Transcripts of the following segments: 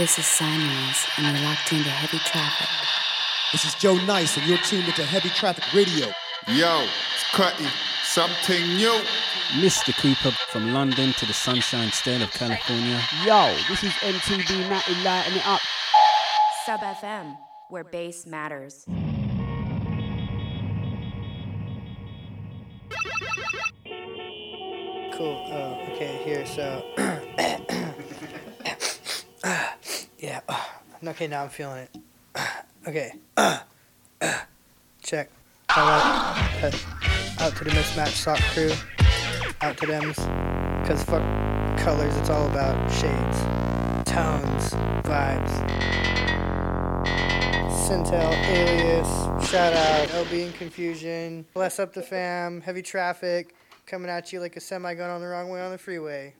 This is Sunrise, and you're locked into heavy traffic. This is Joe Nice, and you're tuned into Heavy Traffic Radio. Yo, it's Cutty. Something new. Mr. Cooper from London to the Sunshine State of California. Yo, this is MTV Natty lighting it up. Sub FM, where bass matters. Cool. Oh, okay, here, so. Okay, now I'm feeling it. Okay. Check. Out to the mismatched sock crew. Out to them. Because fuck colors, it's all about shades, tones, vibes. Sintel, Alias, shout out, LB in Konfusion, Bless Up the Fam, Heavy Traffic, coming at you like a semi going on the wrong way on the freeway.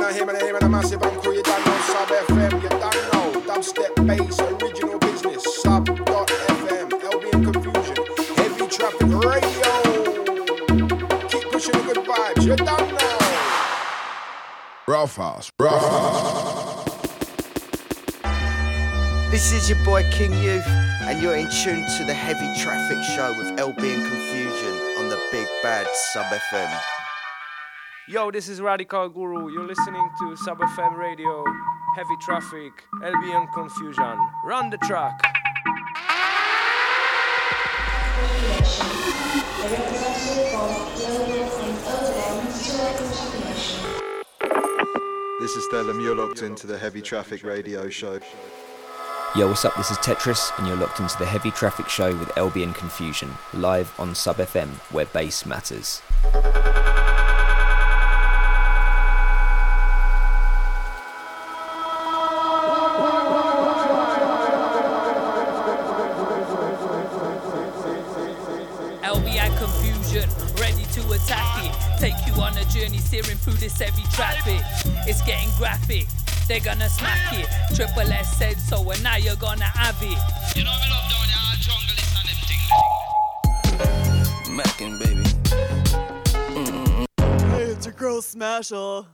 Hear me now, hear me now, hear me now, massive and crew, you don't know Sub FM, you don't know Dubstep bass, original business, Sub.fm, LB in Konfusion, Heavy Traffic Radio. Keep pushing the good vibes, you don't know. Rough House. Rough House. This is your boy King Youth, and you're in tune to the Heavy Traffic Show with LB and Konfusion on the Big Bad Sub FM. Yo, this is Radical Guru. You're listening to Sub FM Radio, Heavy Traffic, LB and Konfusion. Run the track. This is Stellum, you're locked into the Heavy Traffic Radio Show. Yo, what's up? This is Tetris, and you're locked into the Heavy Traffic Show with LB and Konfusion, live on Sub FM, where bass matters. This heavy traffic. It's getting graphic, they're gonna smack it. Triple S said so, and now you're gonna have it. You know me love down here, jungle Mackin' baby. Hey, it's your girl Smasher.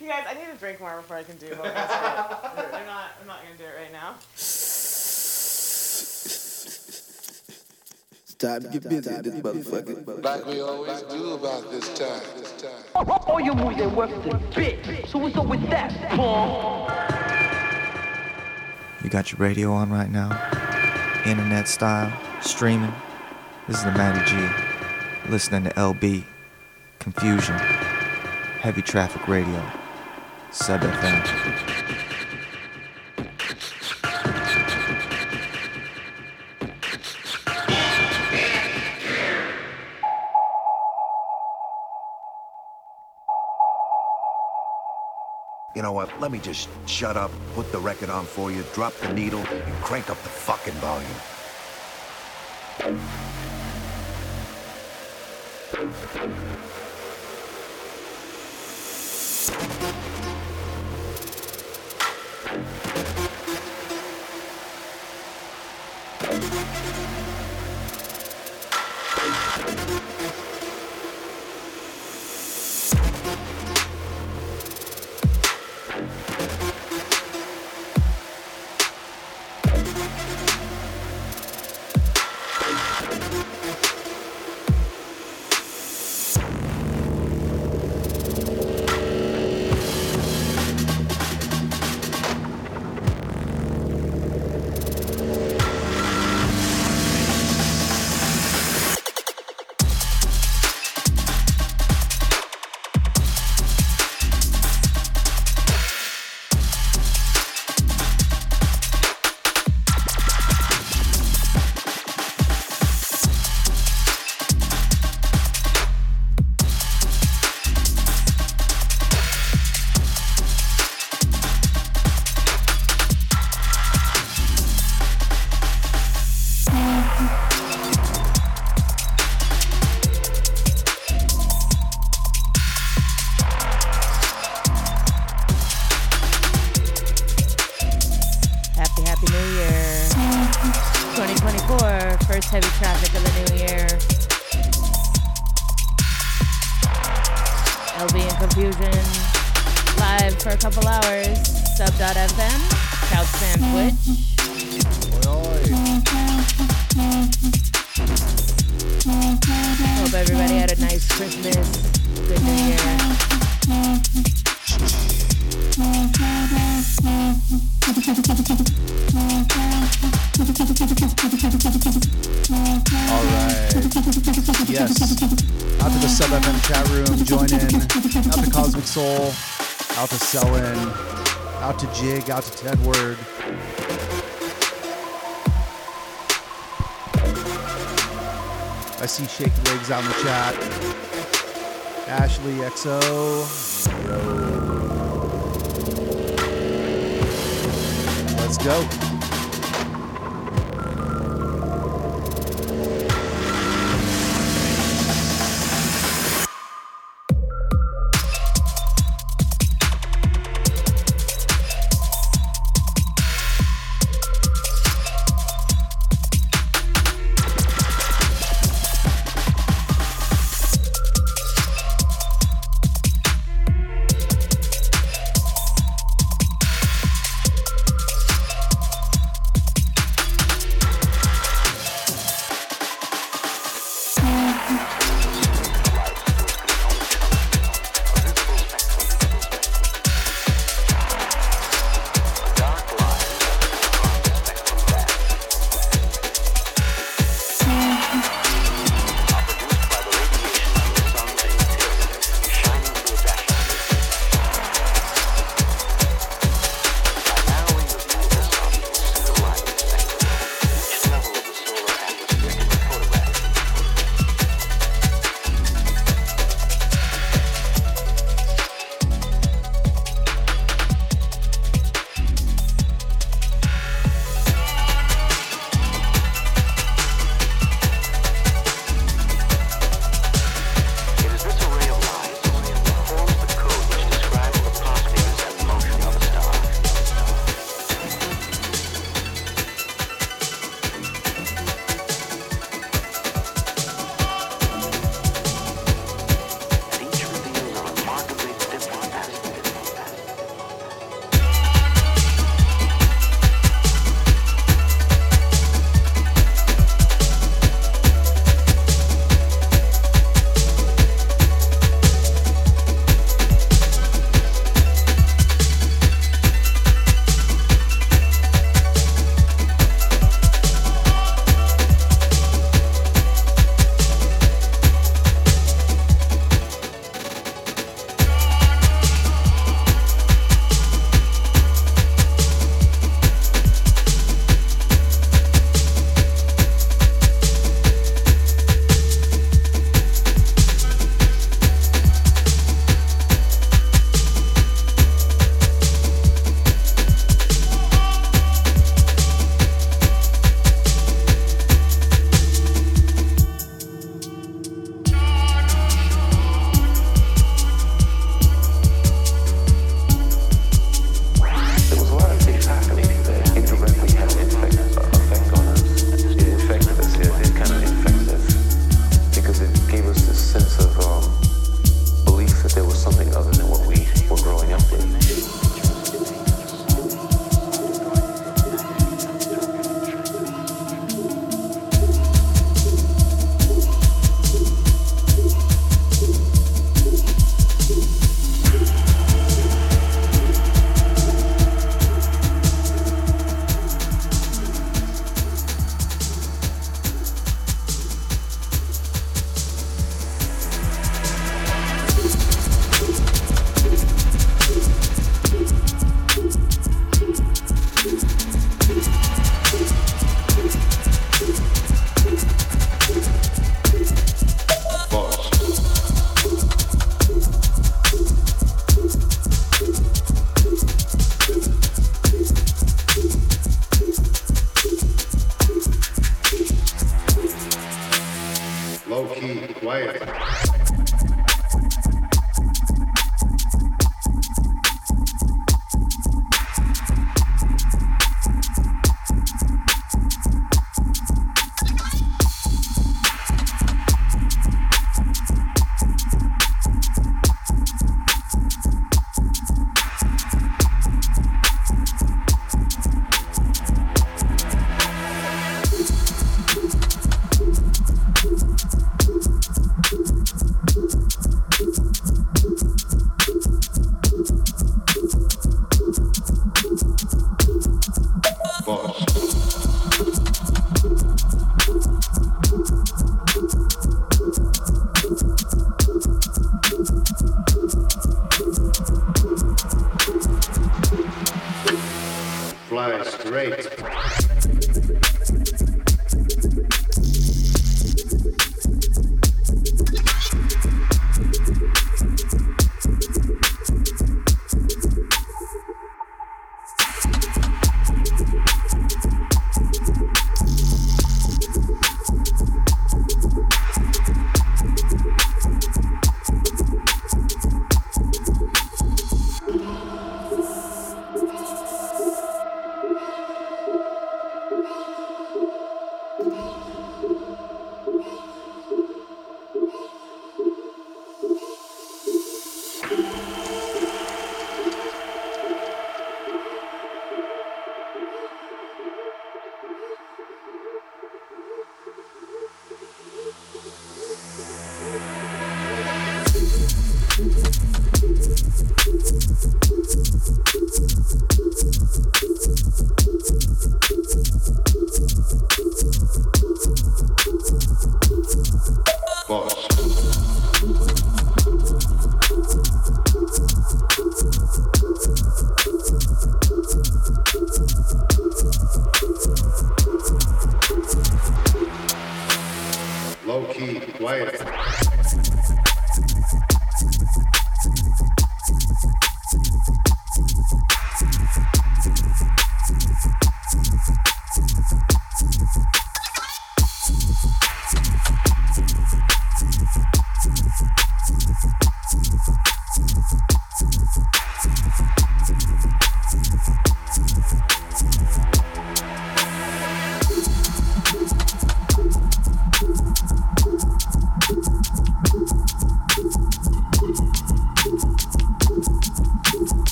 You guys, I need to drink more before I can do vocals. I'm not. I'm not gonna do it right now. Time to get busy in this motherfucker. Like we always do about this time. This time. All your moves ain't worth the bit. So what's up with that, Paul? You got your radio on right now? Internet style, streaming? This is the Matty G. Listening to LB, Konfusion, Heavy Traffic Radio, Sub FM. What? Let me just shut up, put the record on for you, drop the needle, and crank up the fucking volume. Ted Word. I see shaking legs on the chat. Ashley XO. Let's go.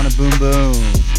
Out to Boom Boom.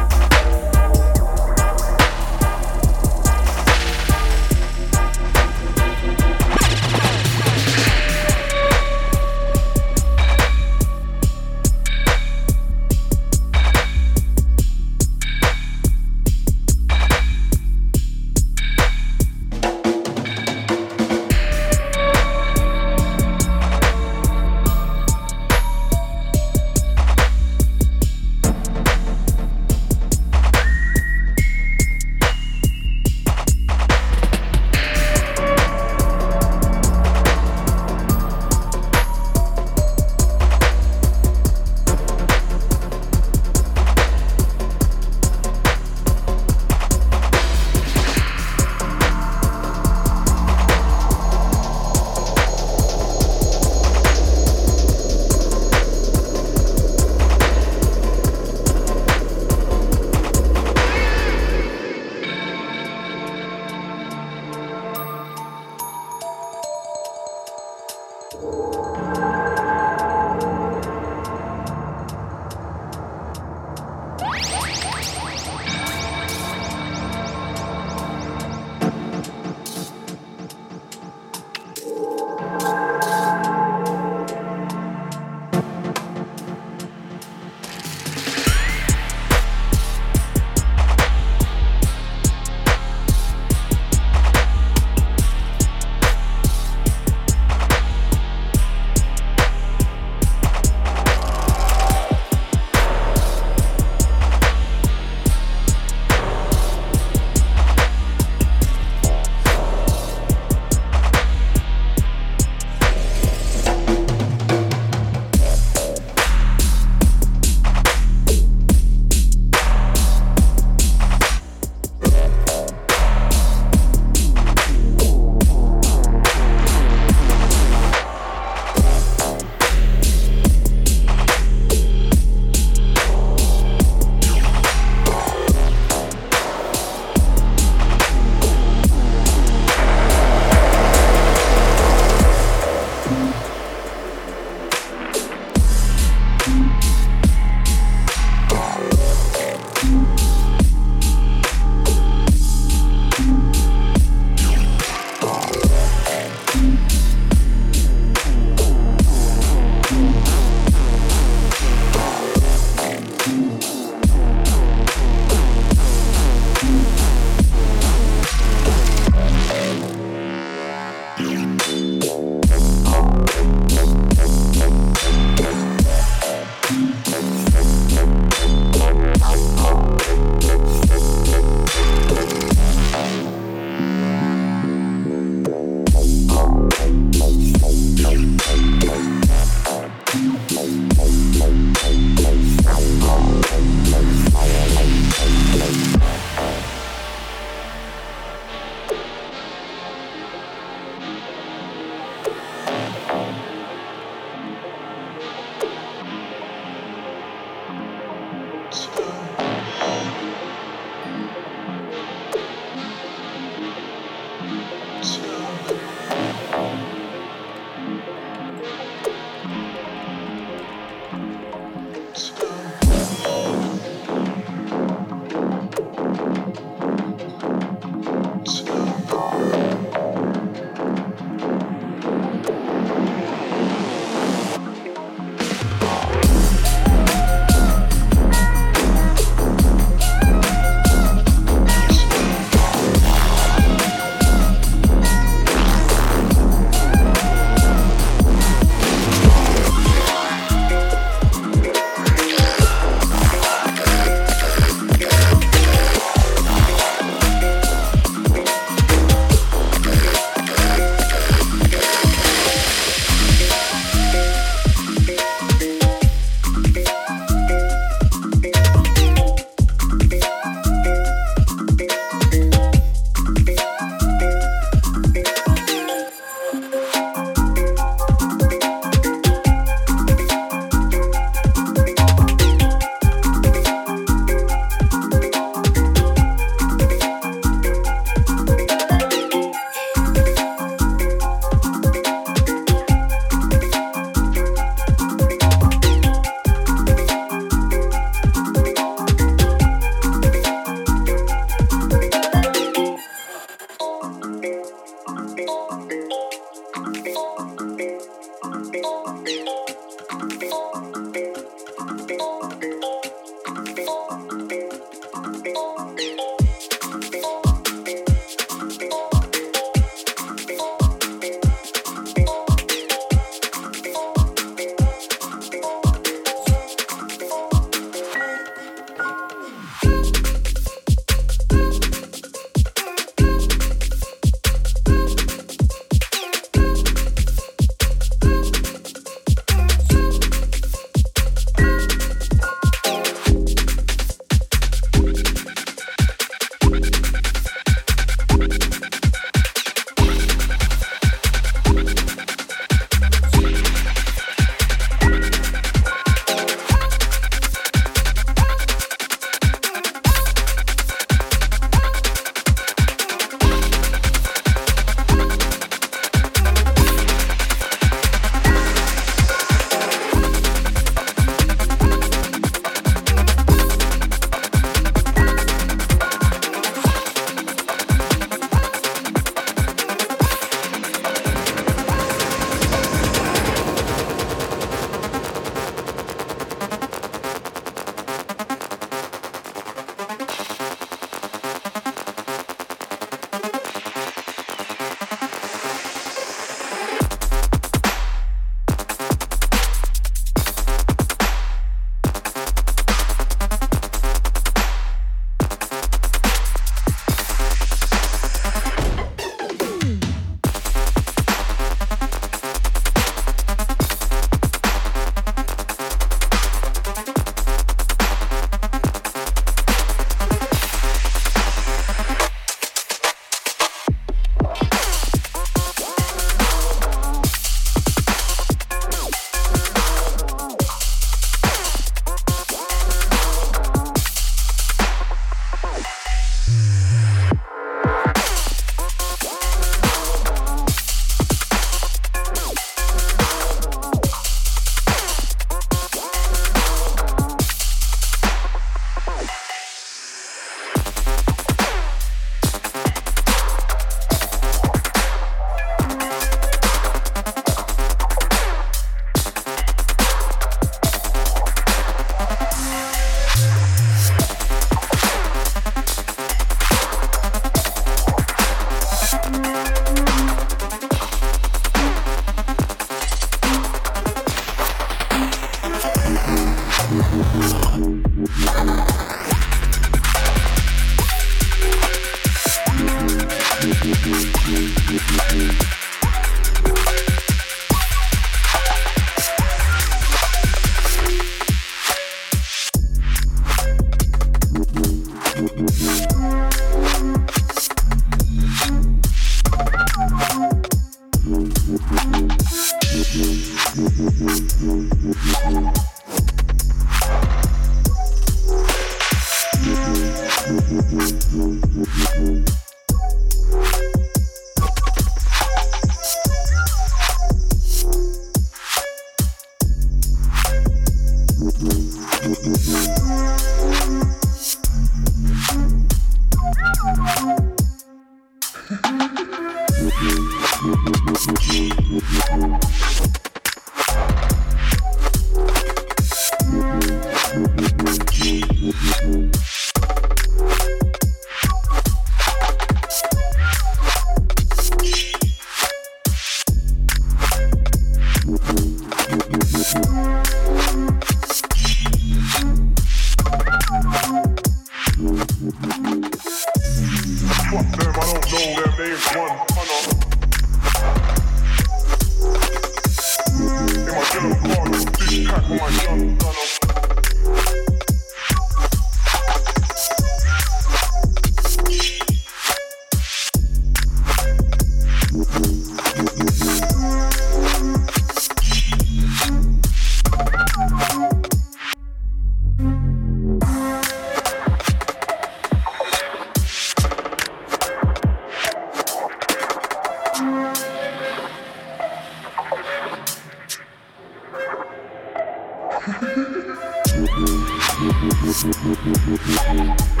もっもっもっもっも。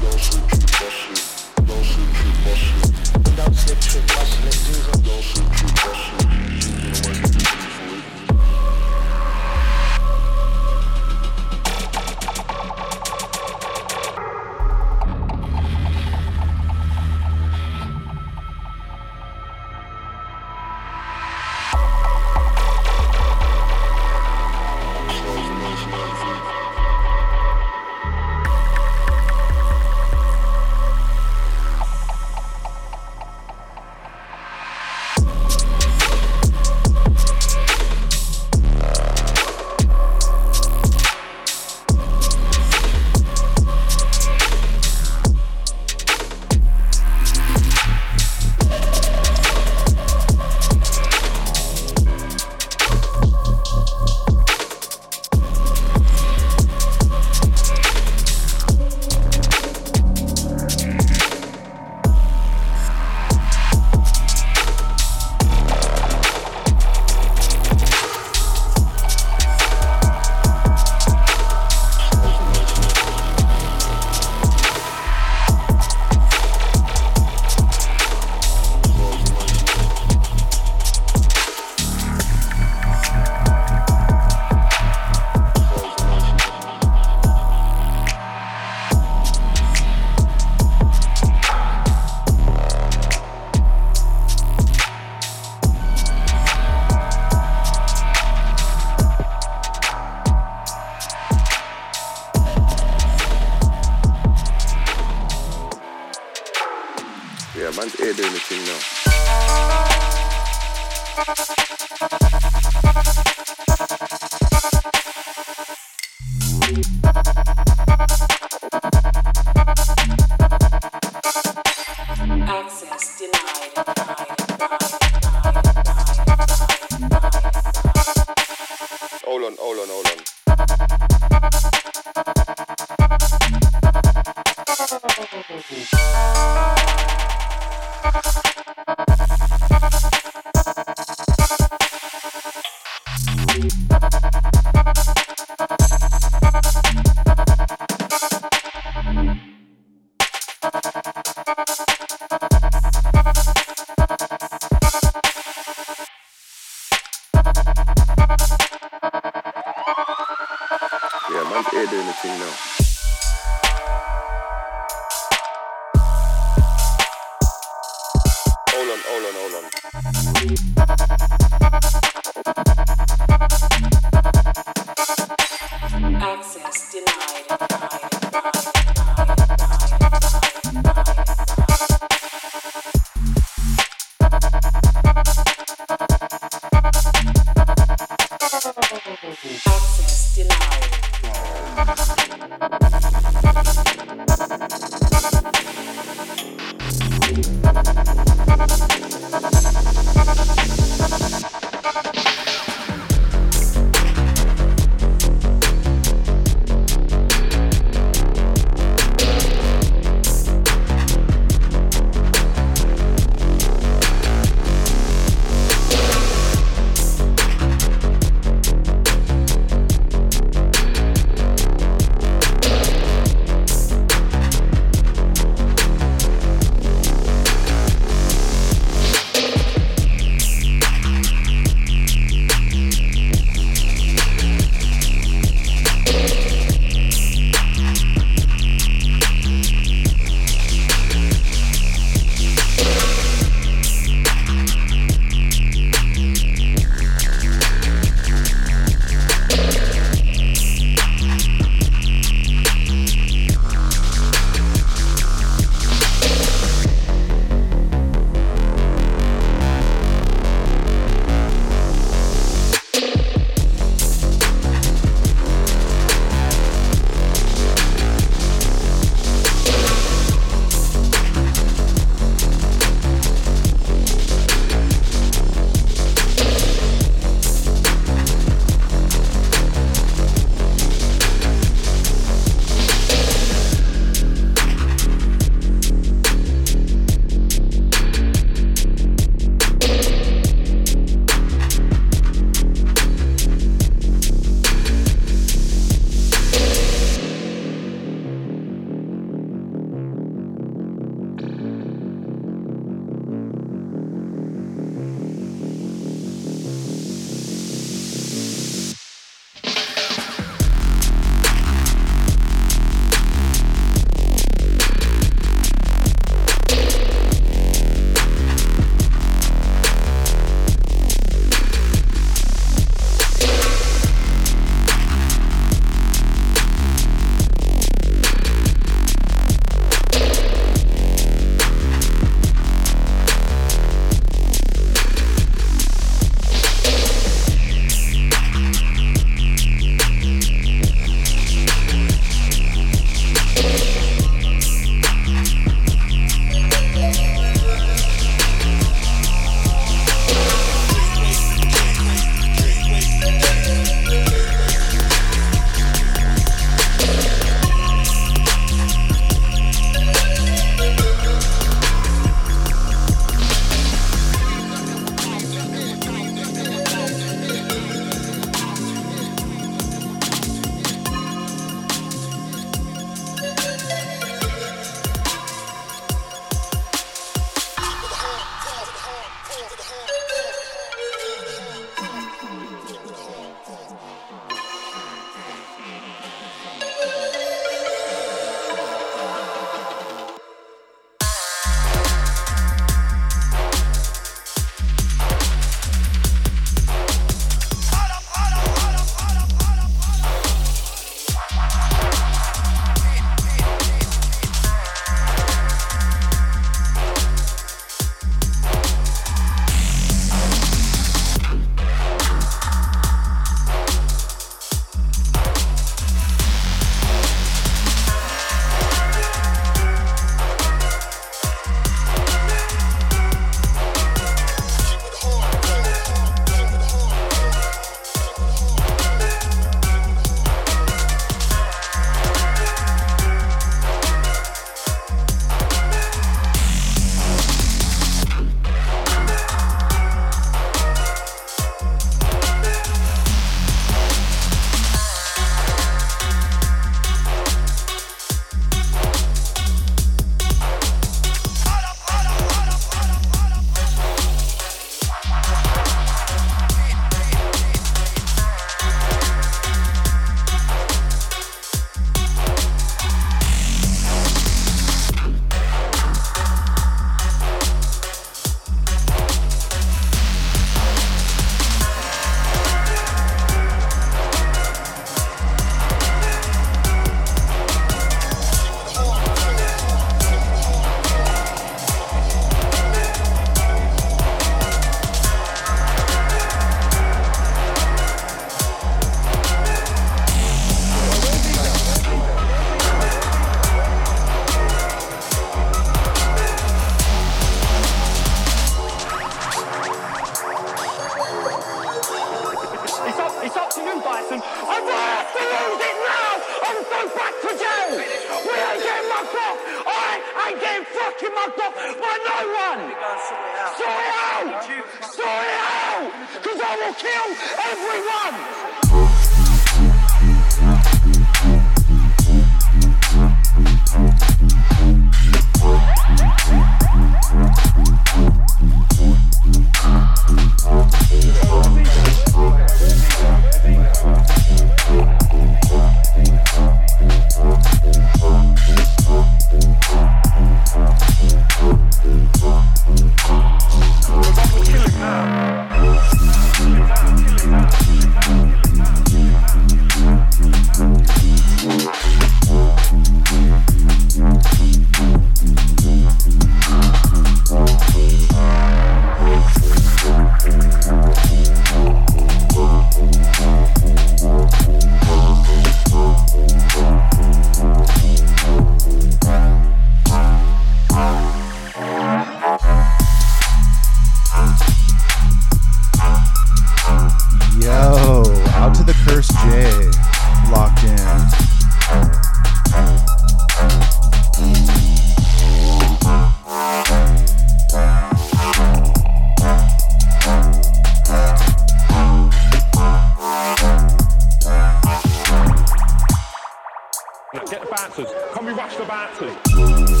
Bouncers. Can we rush the bouncers?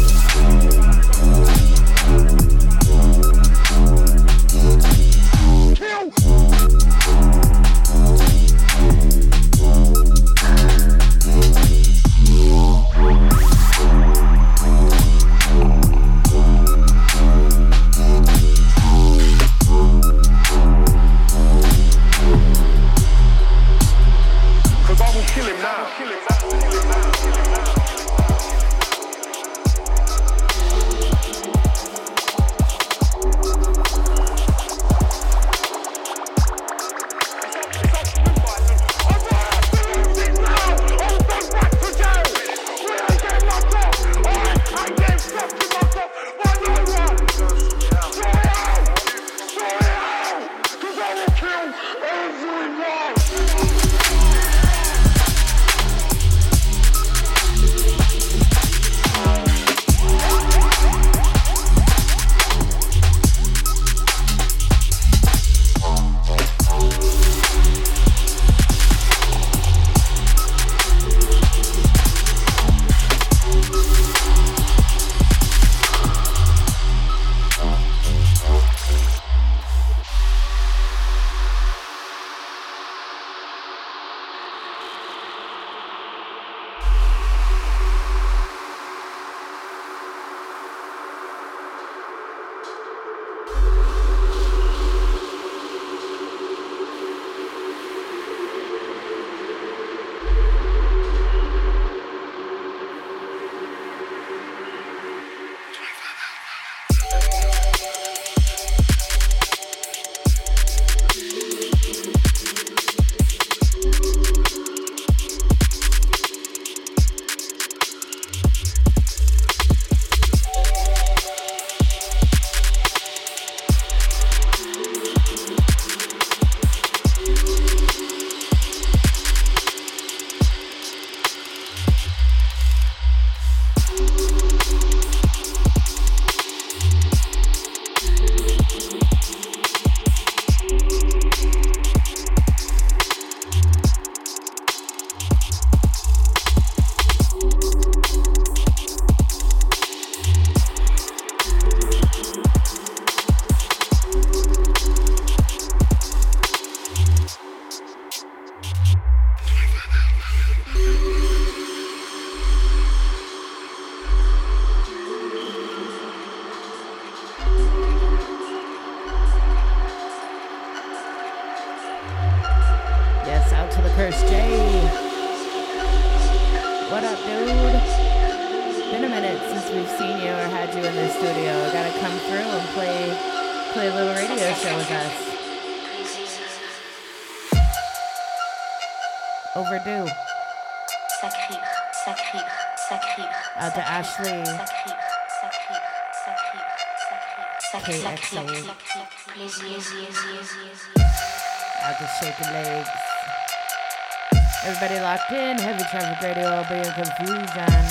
everybody locked in. Heavy traffic radio, LB Konfusion.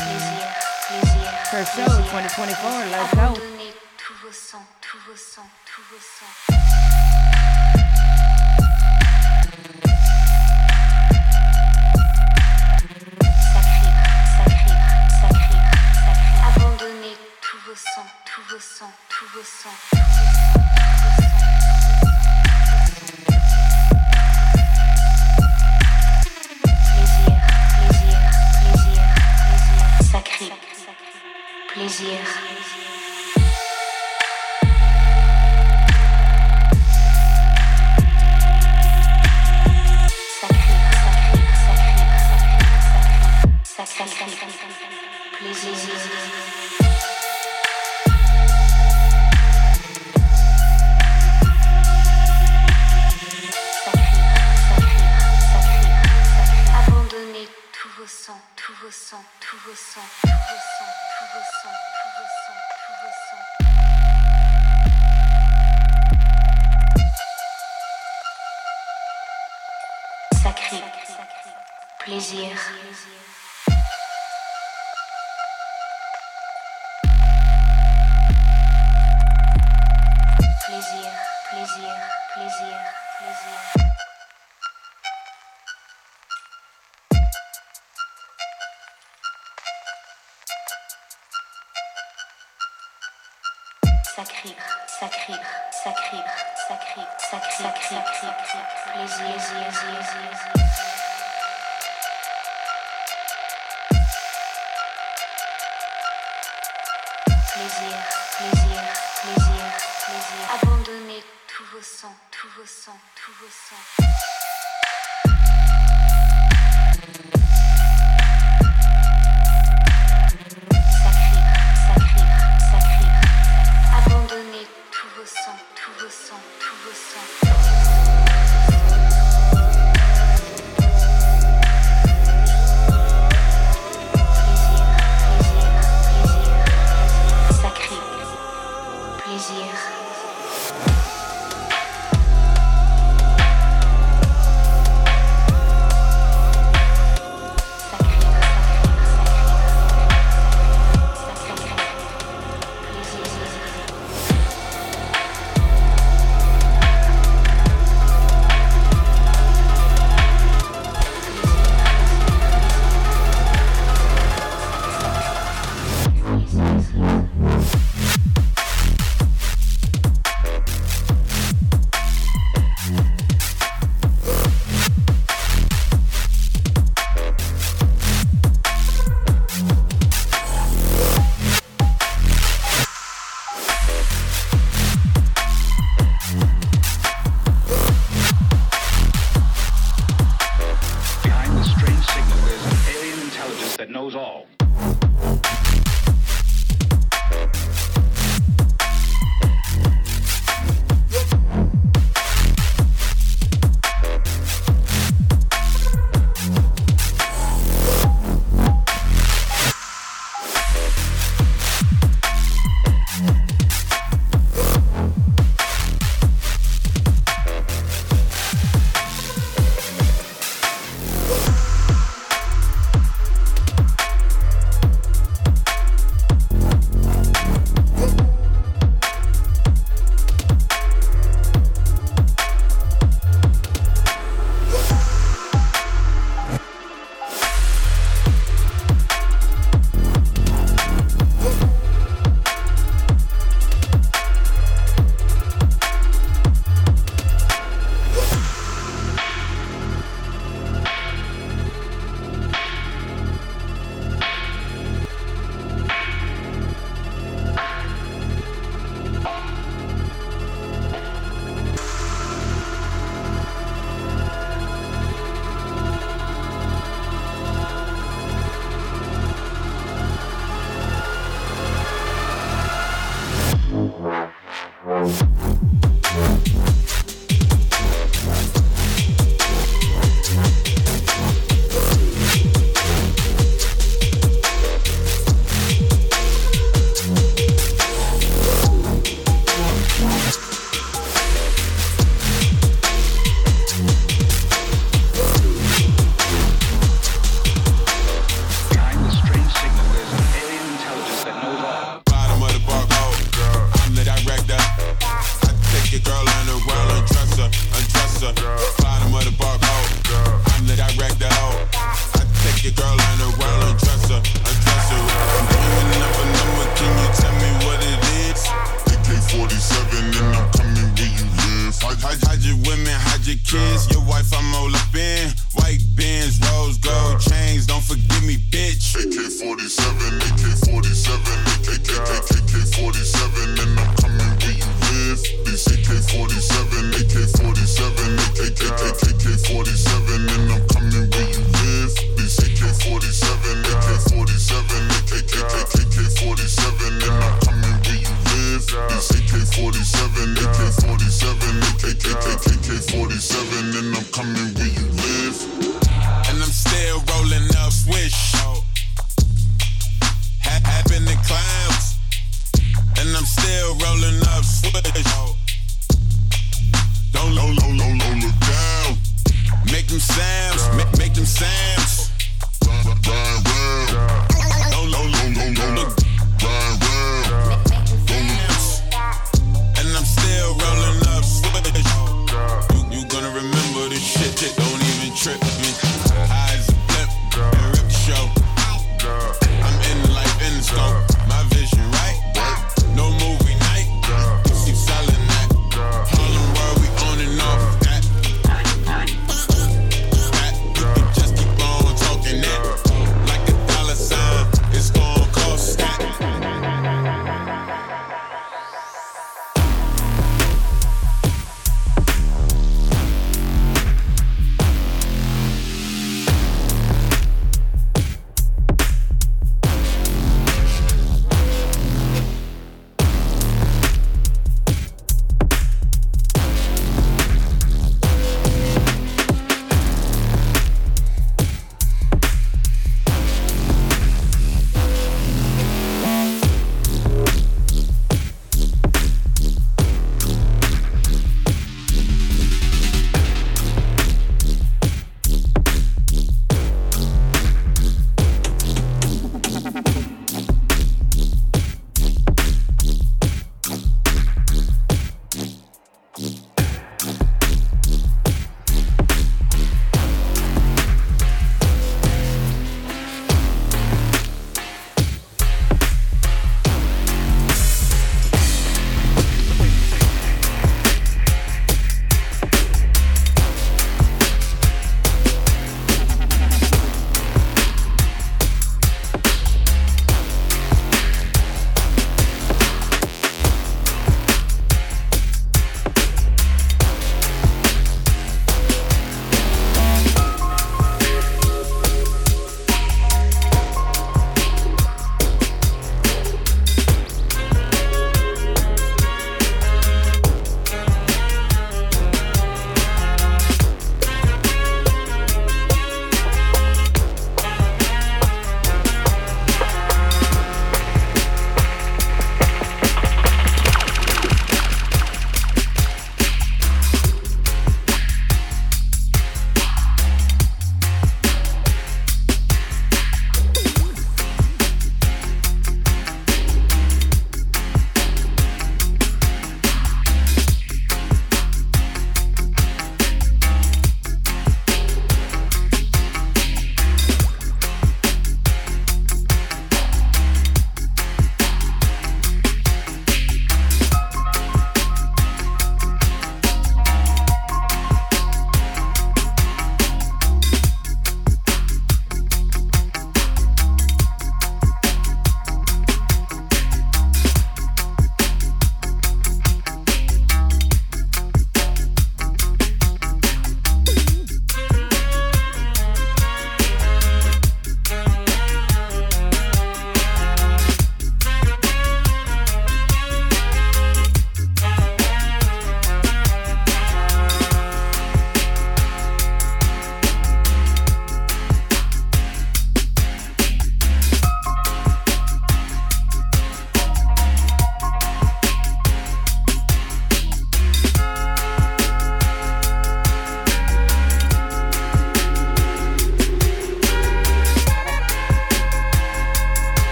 First show 2024. Let's go. 你。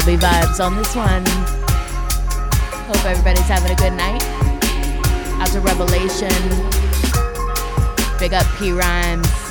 dubby vibes on this one. Hope everybody's having a good night. Out to Revelation. Big up P Rhymes.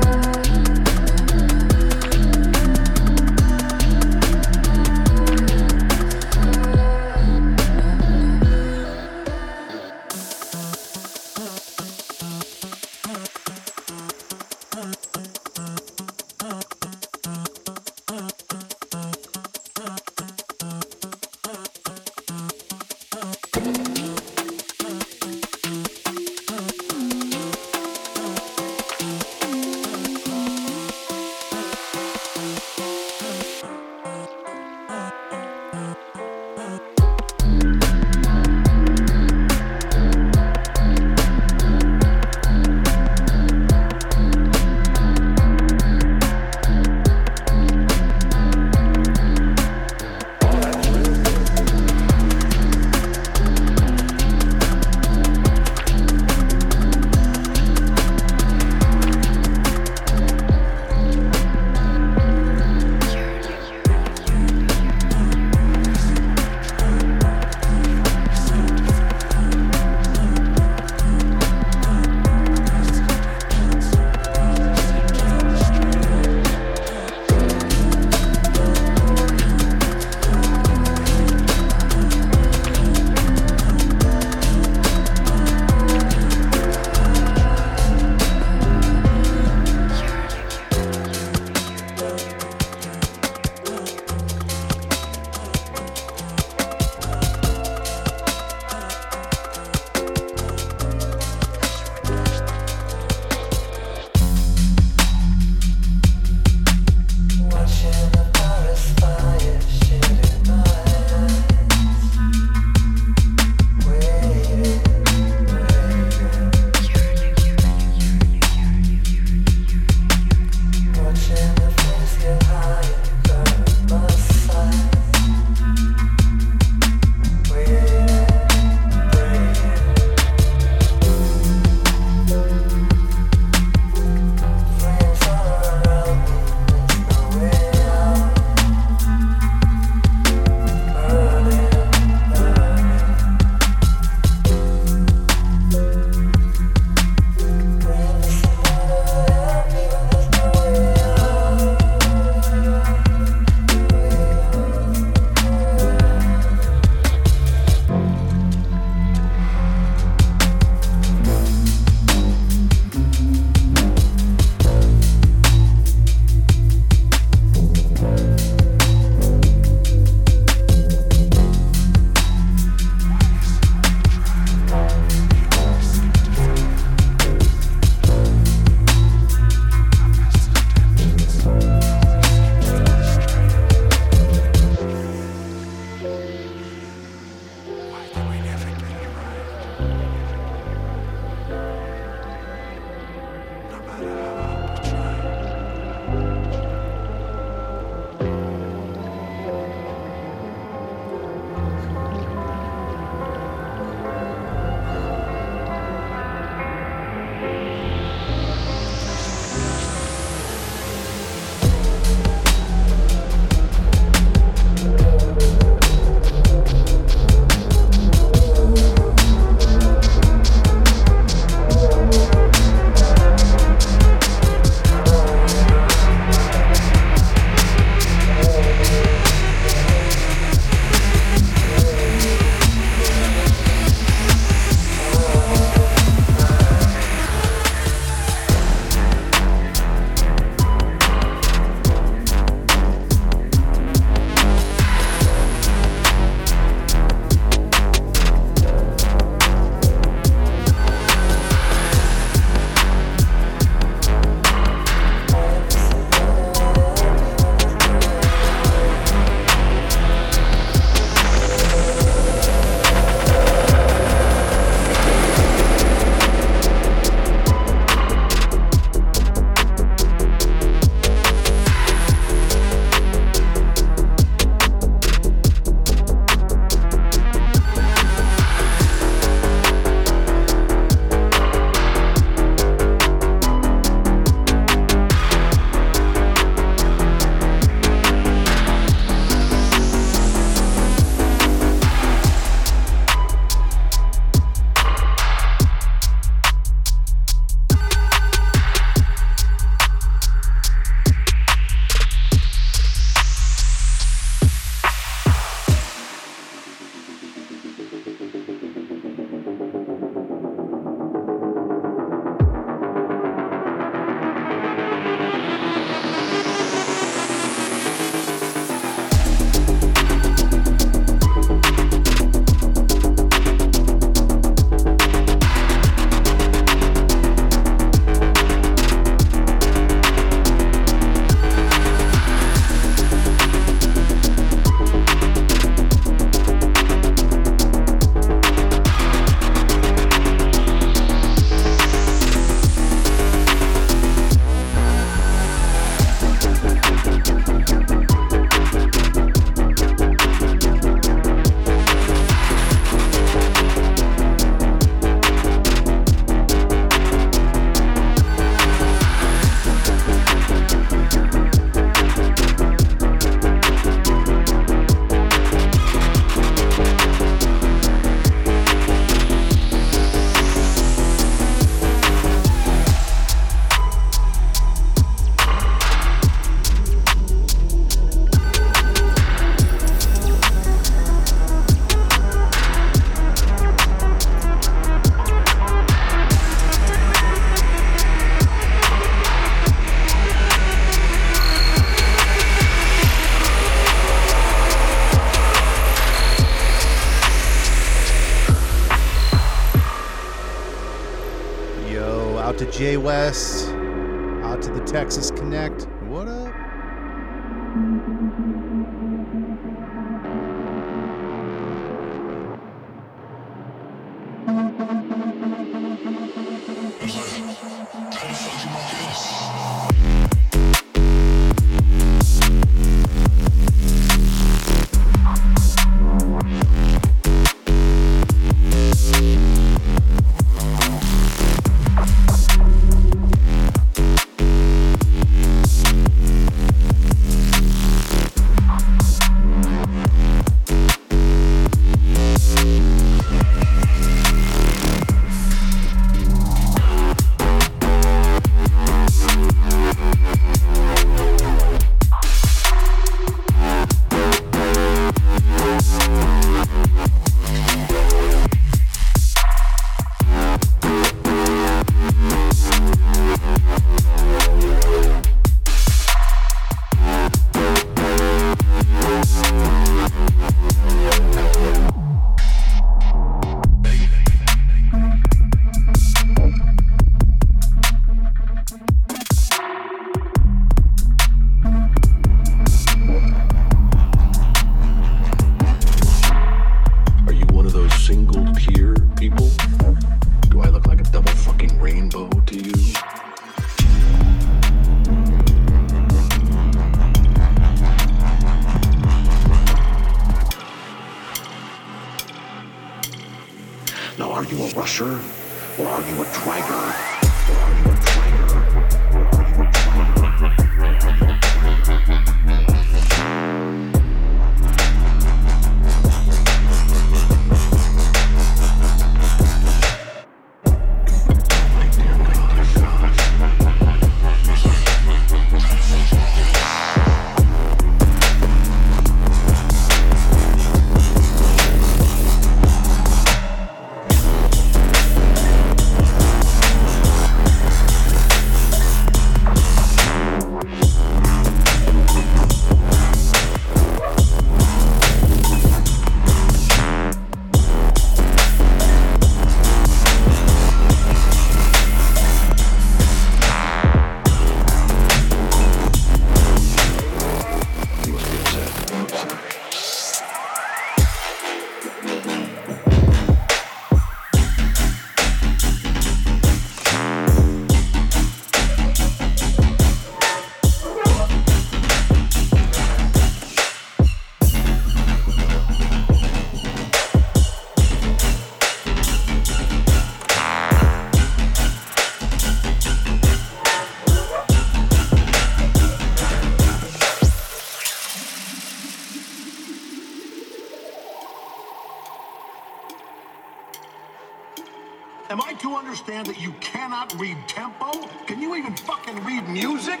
Am I to understand that you cannot read tempo? Can you even fucking read music?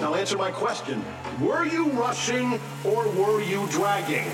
Now answer my question. Were you rushing or were you dragging?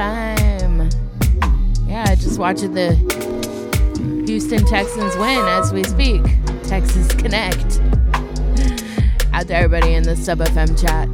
Time. Yeah, just watching the Houston Texans win as we speak. Texas Connect. Out to everybody in the Sub FM chat.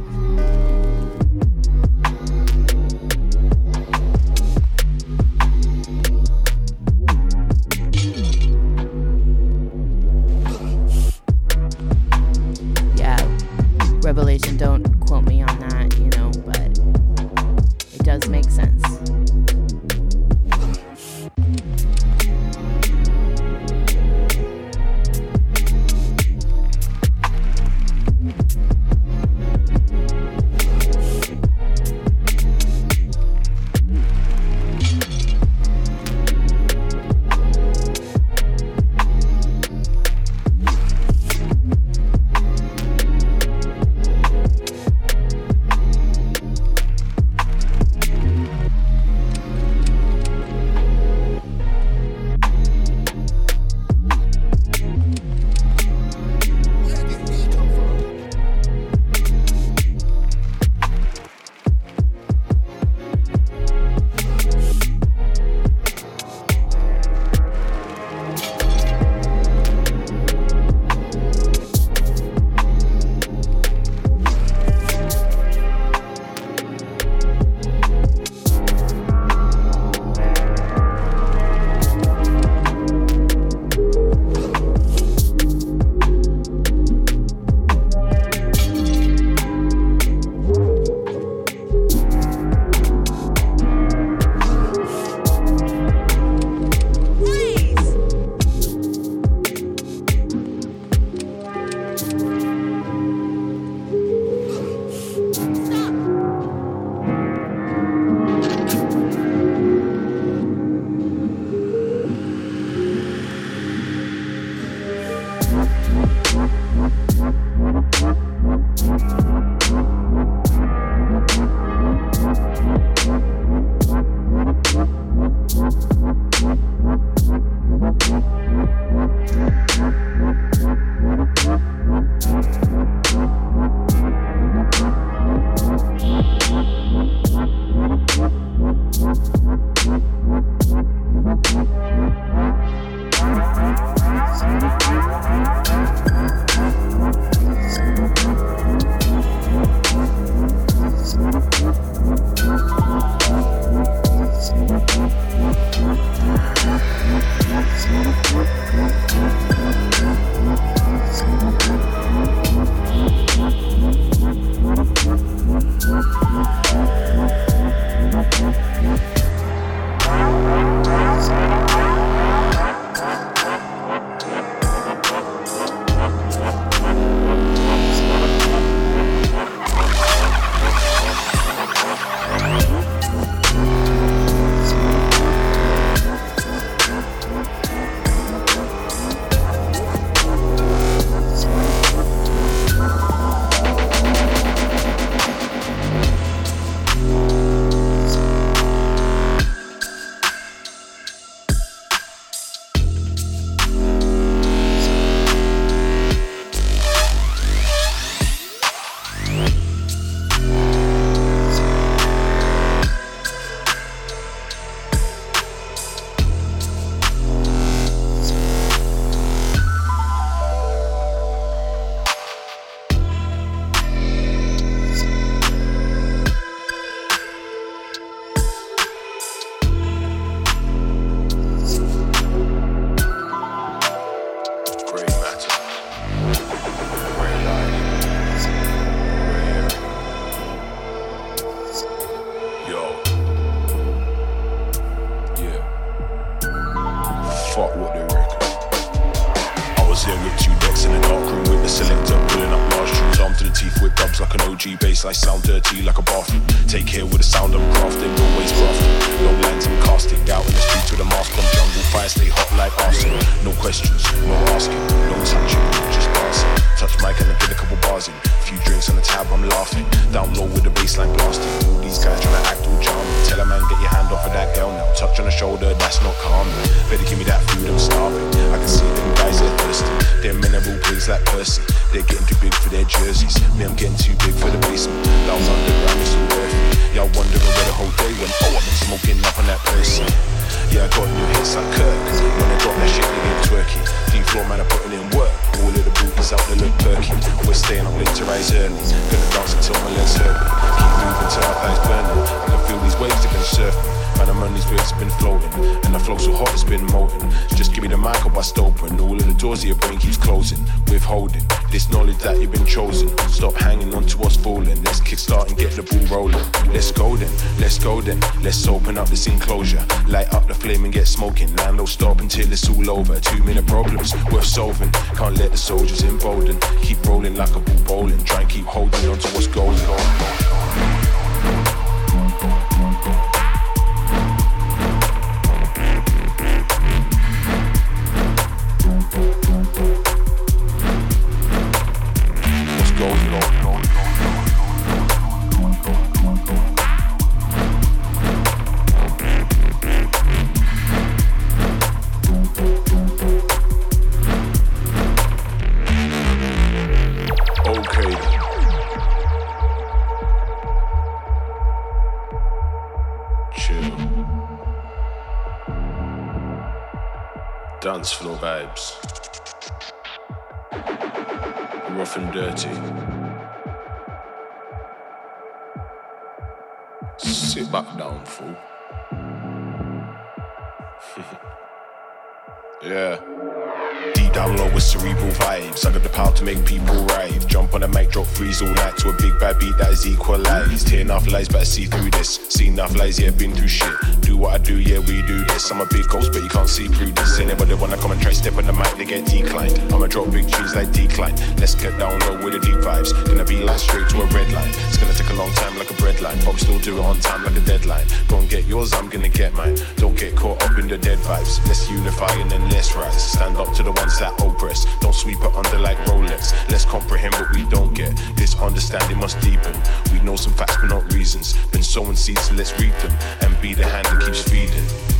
big trees like decline. Let's get down low with the deep vibes. Gonna be like straight to a red line. It's gonna take a long time like a breadline, but we still do it on time like a deadline. Don't get yours, I'm gonna get mine. Don't get caught up in the dead vibes. Let's unify and then let's rise. Stand up to the ones that oppress. Don't sweep it under like Rolex. Let's comprehend what we don't get. This understanding must deepen. We know some facts but not reasons. Been sowing seeds, so let's reap them and be the hand that keeps feeding.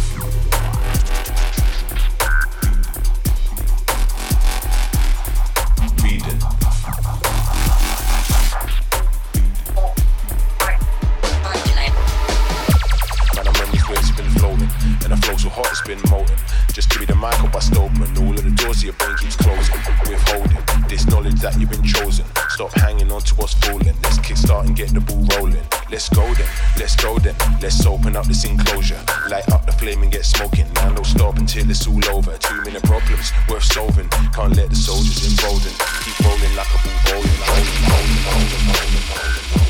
cause your brain keeps closing. Withholding this knowledge that you've been chosen. Stop hanging on to what's falling. Let's kickstart and get the ball rolling. Let's go then, let's go then. Let's open up this enclosure. Light up the flame and get smoking. Now no stop until it's all over. Two minute problems worth solving. Can't let the soldiers embolden. Keep rolling like a ball rolling. rolling, rolling, rolling, rolling, rolling, rolling.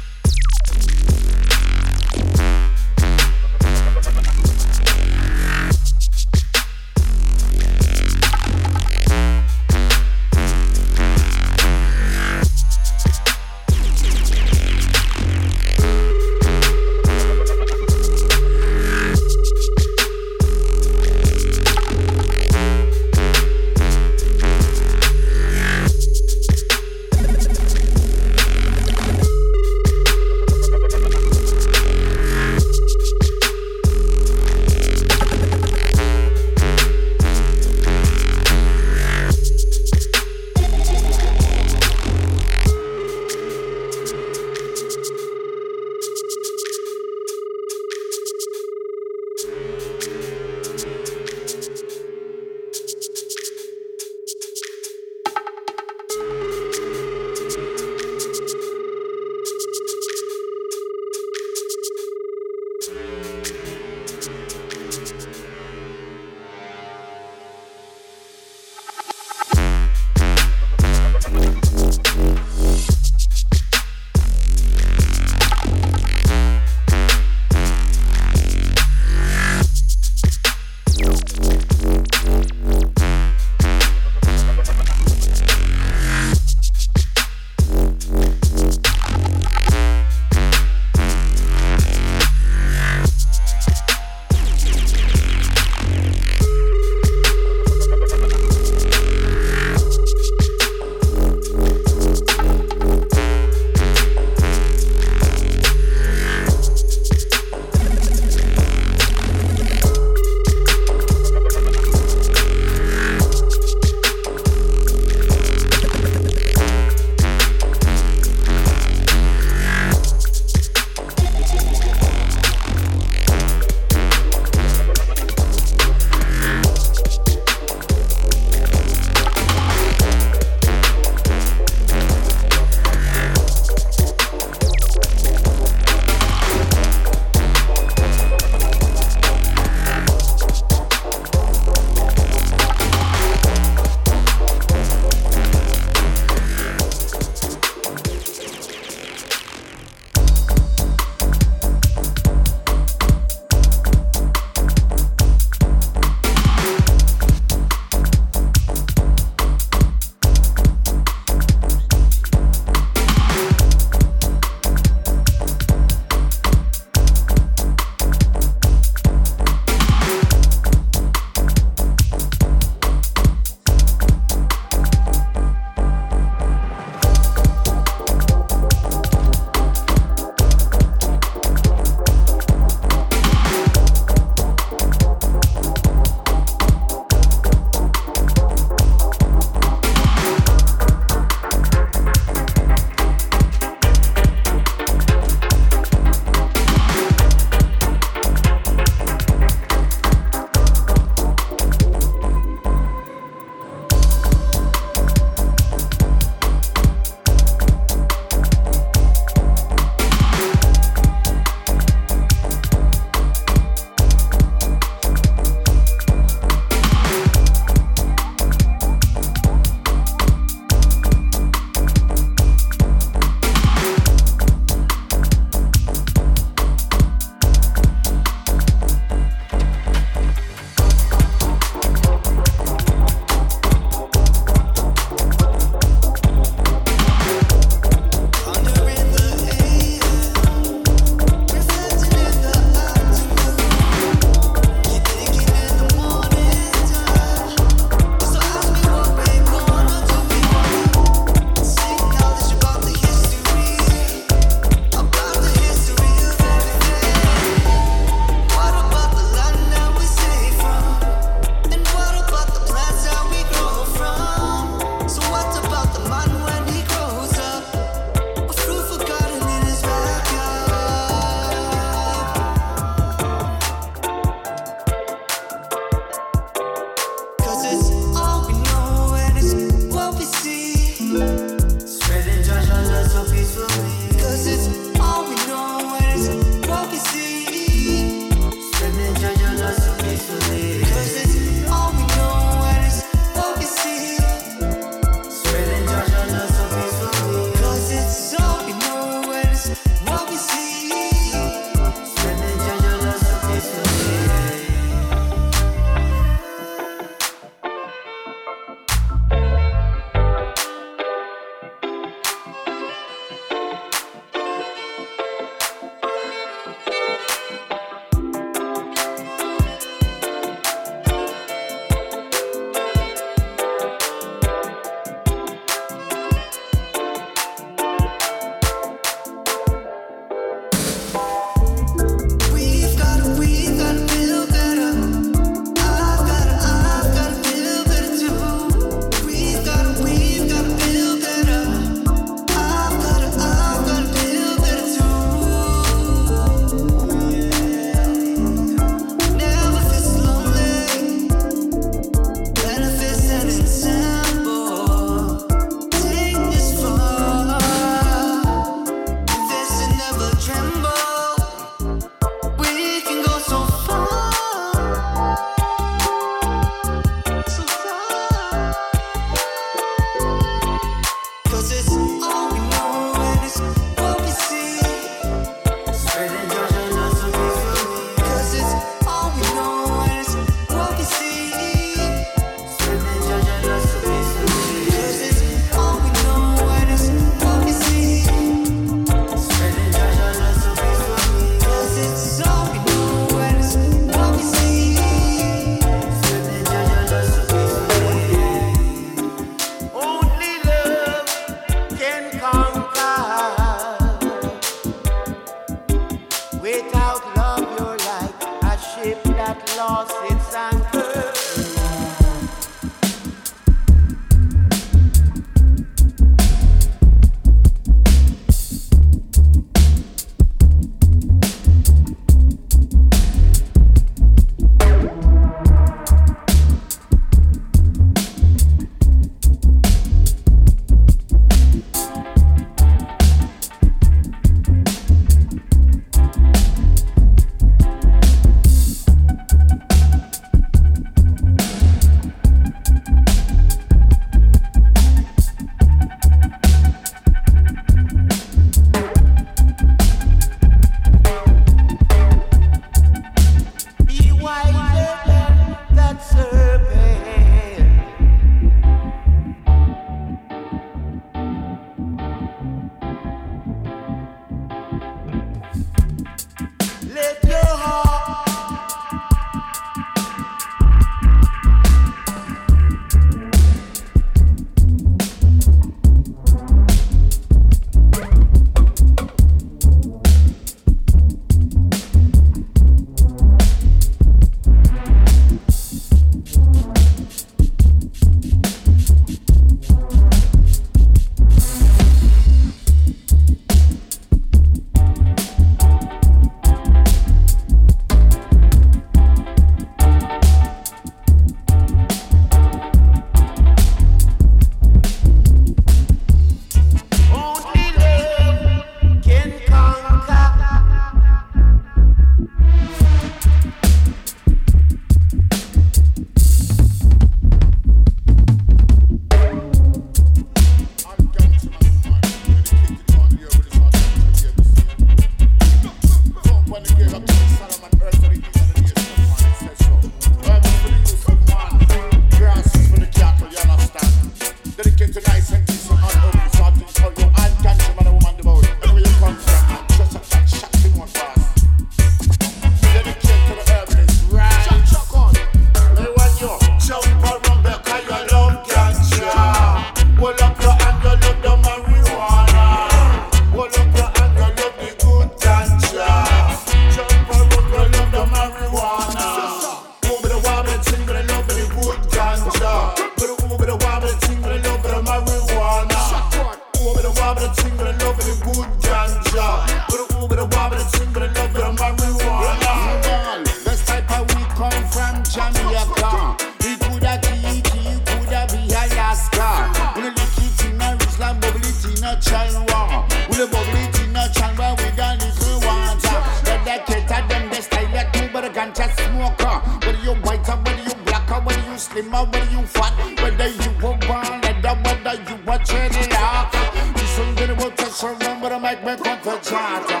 him out when you fat. Whether you were born leather, whether you were Trinidad. This one didn't work to surrender, make me come for charter.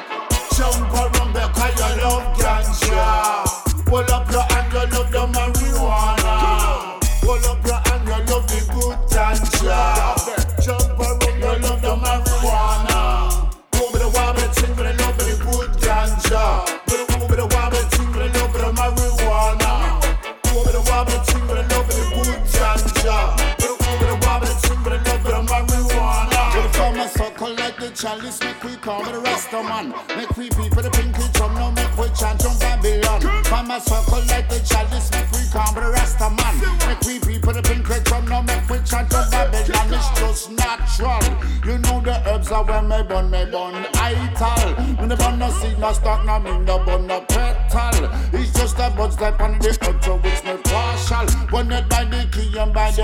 done, me done ital. Me never no see no stock, no me no bun no petal. It's just a bud step on the petrol which me partial. When it by the key and by the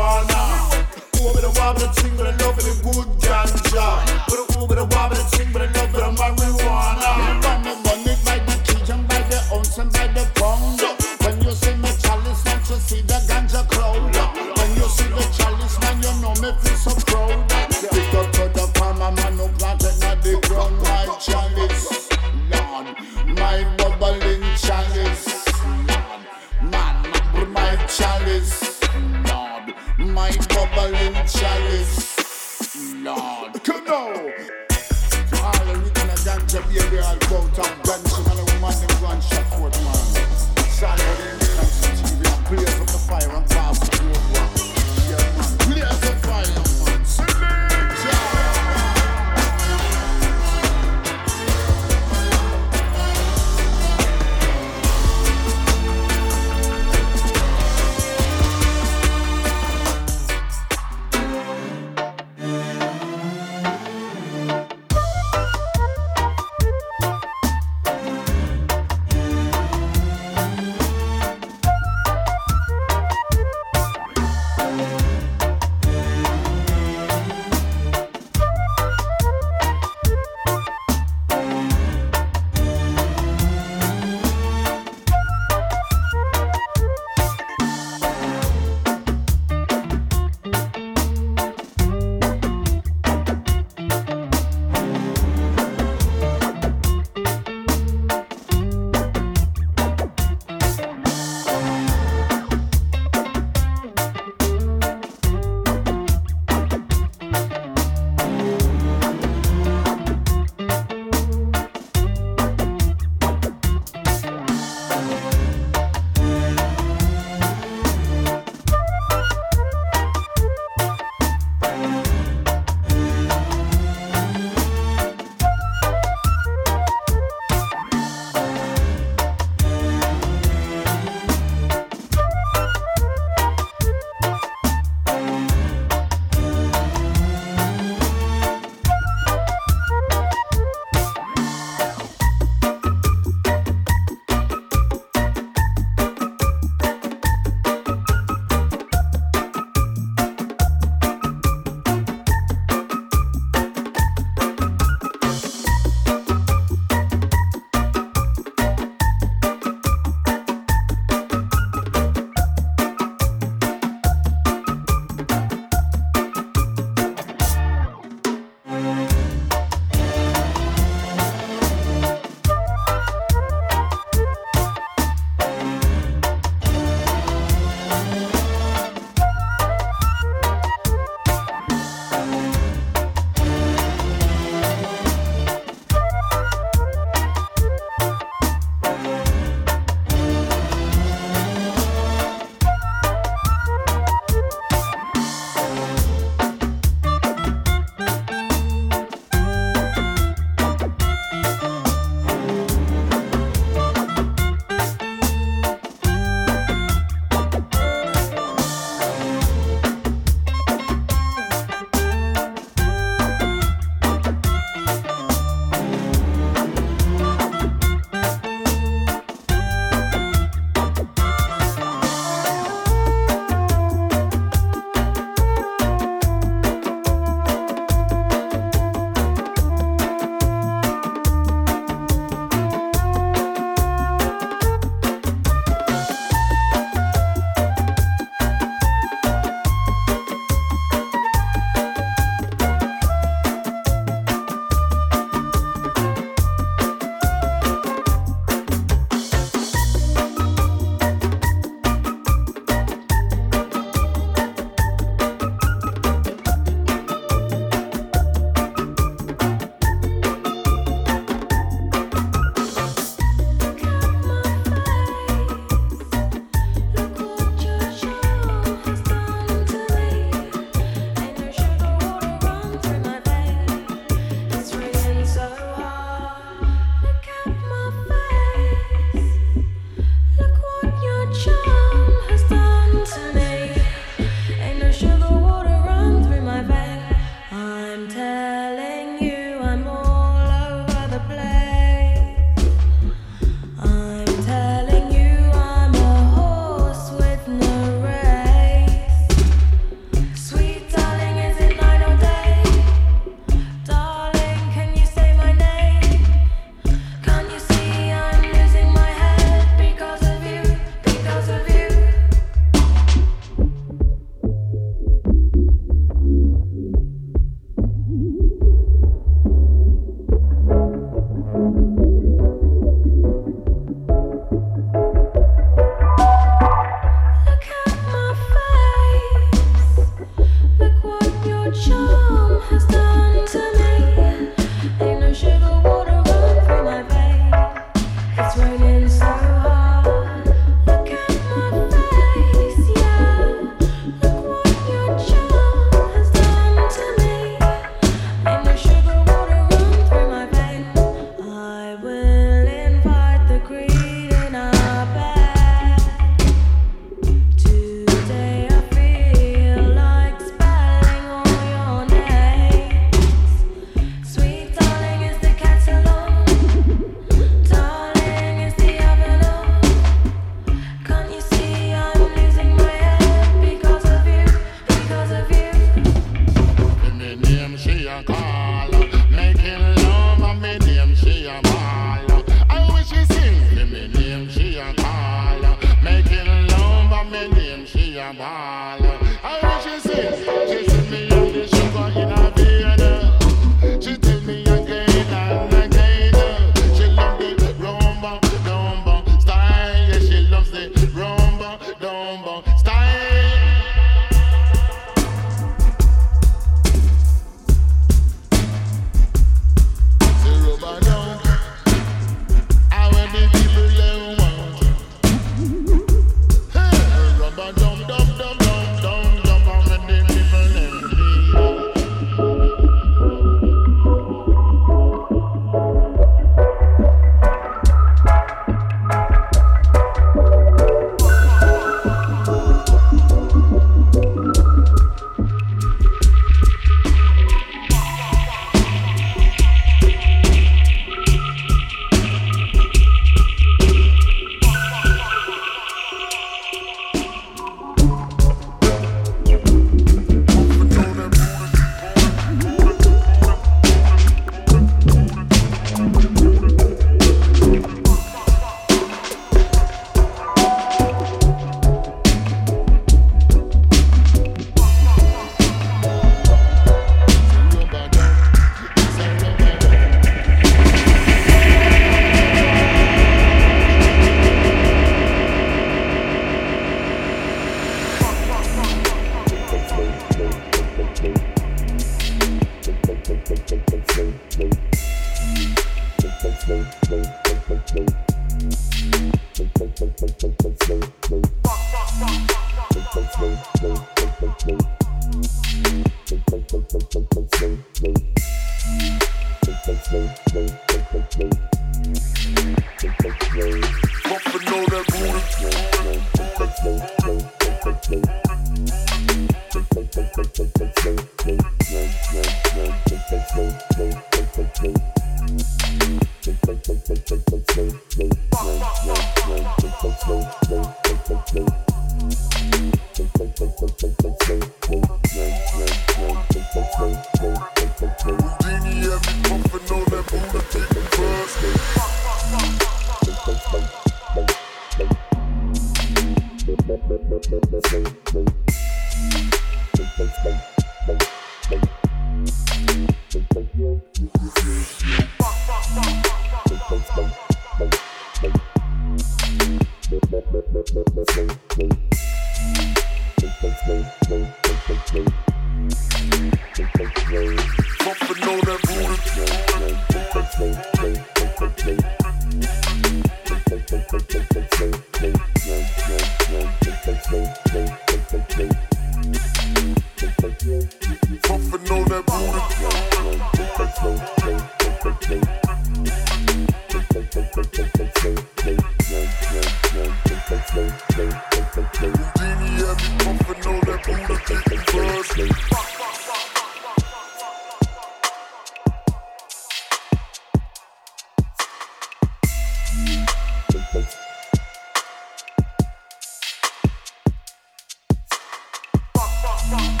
Pumping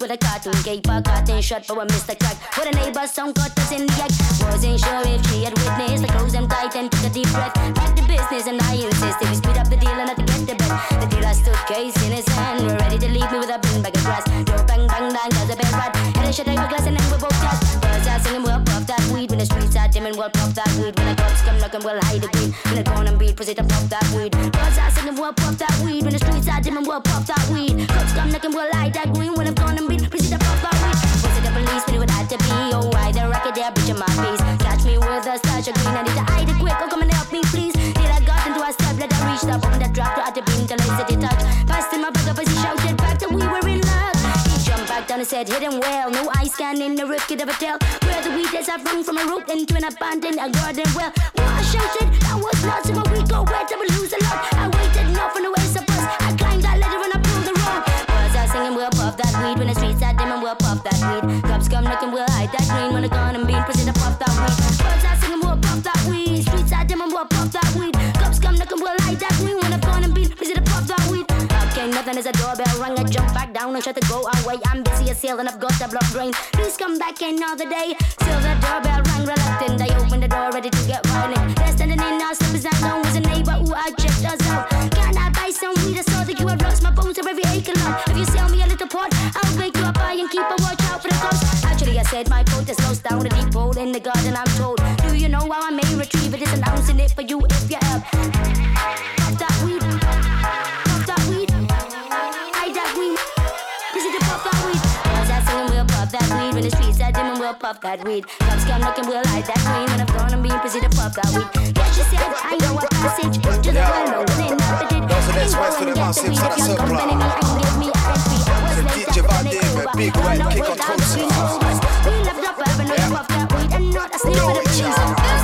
with a cartoon caper. Carton shut for a Mr. Crack. With a neighbor, some cut us in the act. Wasn't sure if she had witnessed. I closed them tight and took a deep breath. Back to business and I insisted we speed up the deal and to get to bed. The dealer stood case in his hand, ready to leave me with a bin bag of grass. Door bang bang bang, cause a bed rat. And shut out my glass and then we both got. Birds are singing, we'll puff that weed. When the streets are dim and we'll puff that weed. When the cops come knocking, we'll hide the weed. When the corner beat, proceed to puff that weed. Birds are singing, we'll puff that weed. When the streets are dim and we'll puff that weed. Cops come knocking, we'll hide that hit him well. No eye scan in the roof, could ever tell. Where the weed is, I rung from a rope into an abandoned a garden well. Well, I shouted, that was lots of a week go where to lose a lot. I waited enough on the waist of bus. I climbed that ladder and I pulled the rope. Was I singing, we'll puff that weed when the streets are dim and we'll puff that weed. Cops come knocking, we'll hide that green when the gun and bean proceed to puff that weed. Was I singing, we'll puff that weed. Streets are dim and we'll puff that weed. Cops come knocking, we'll hide that green when the gun and bean proceed to puff that weed. Okay, nothing as a doorbell rang. I jump back down and try to go away. I'm busy as hell and I've got the blood drain. Please come back another day. Still the doorbell rang reluctant. I opened the door ready to get violent. They're standing in our slippers and known was a neighbor who I checked us out. Can I buy some weed? I saw that you had lost my bones of every acre lot. If you sell me a little pot, I'll wake you up high and keep a watch out for the cops. Actually, I said my boat is lost down a deep hole in the garden. I'm told. Do you know how I may retrieve it? It's announcing it for you if you help. That weed. Cops come knocking, we'll hide that green. When I'm gone, I'm being busy to pop that weed. Yeah, she said, I know a passage to the well known. They not did. Those are the words for the massive to the supply. DJ Van David, big red kick on. We left up urban and puff that weed and not a sleep of the police.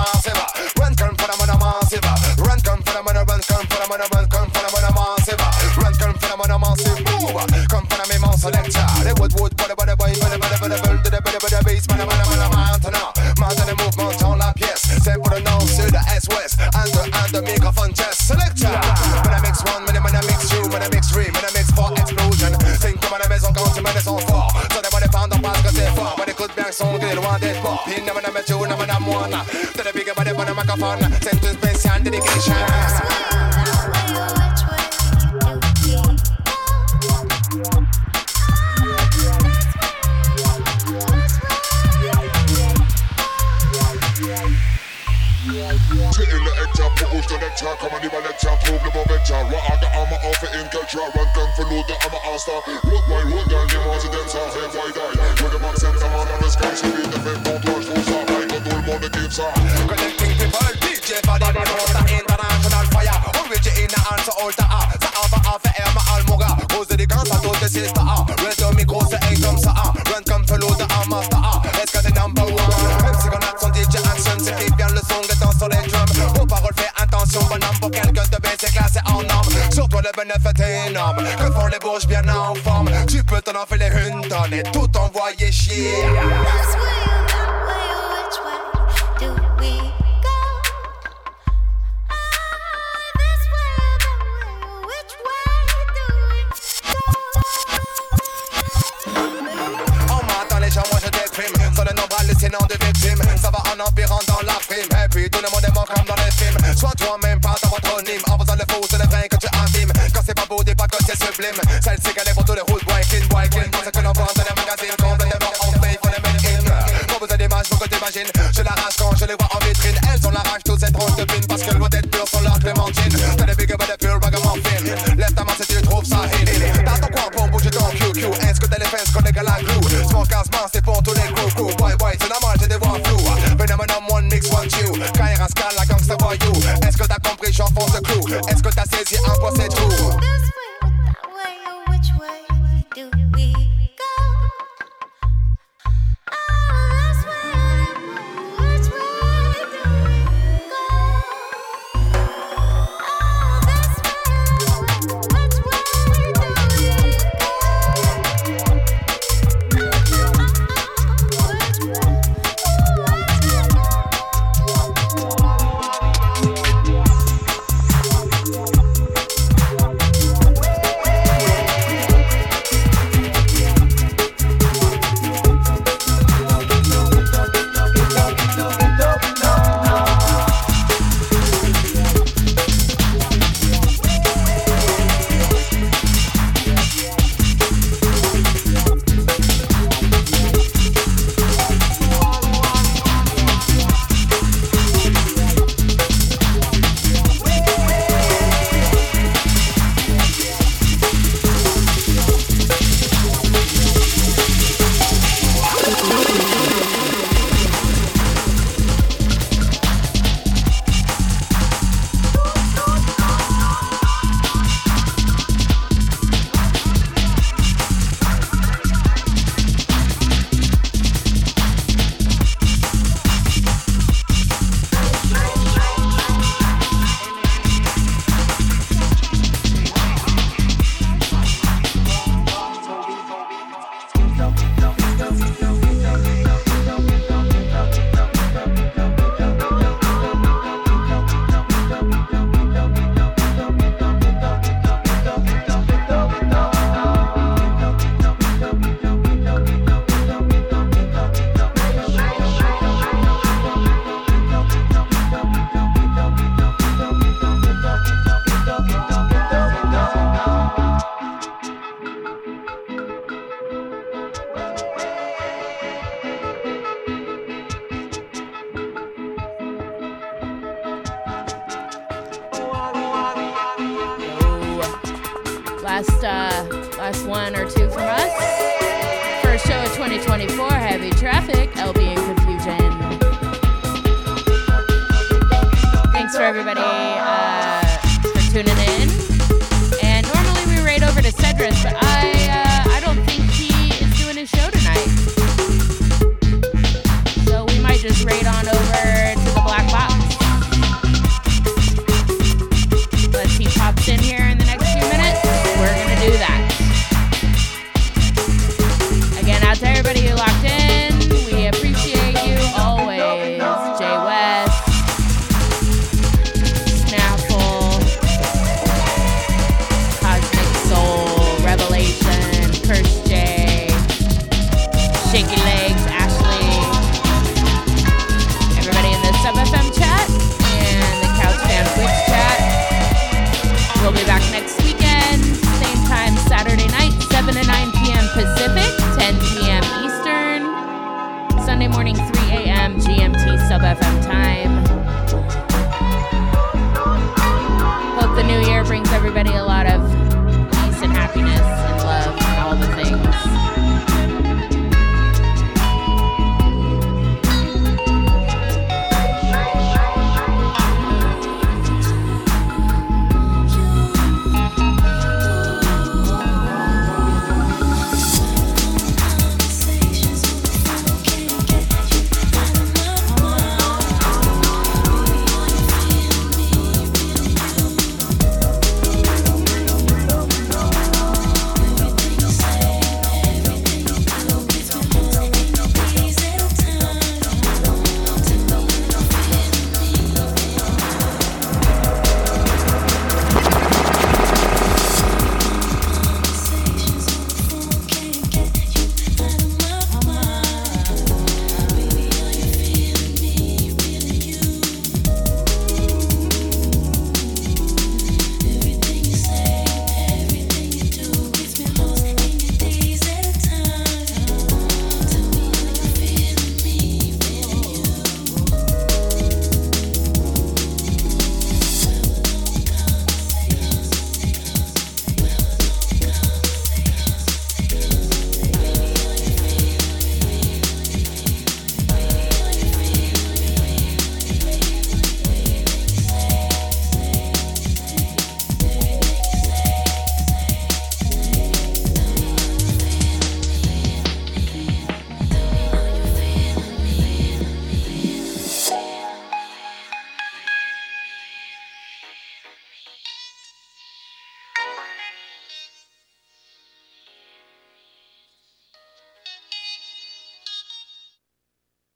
police, man, man, man, dans la pièce. Nom, c'est S-West. Un, deux, un, deux. Selector. Man, I mix one, man, man, I mix two, man, I mix three, man, I mix four, explosion. Cinq comme maison quand tu mènes son fort. Ça dépend des pendant que c'est fort. Mais écoute bien que son gris, loin d'être man, met two, man, I met one. To the big, man, I met a microphone. Send to special dedication. monster. yeah, yeah.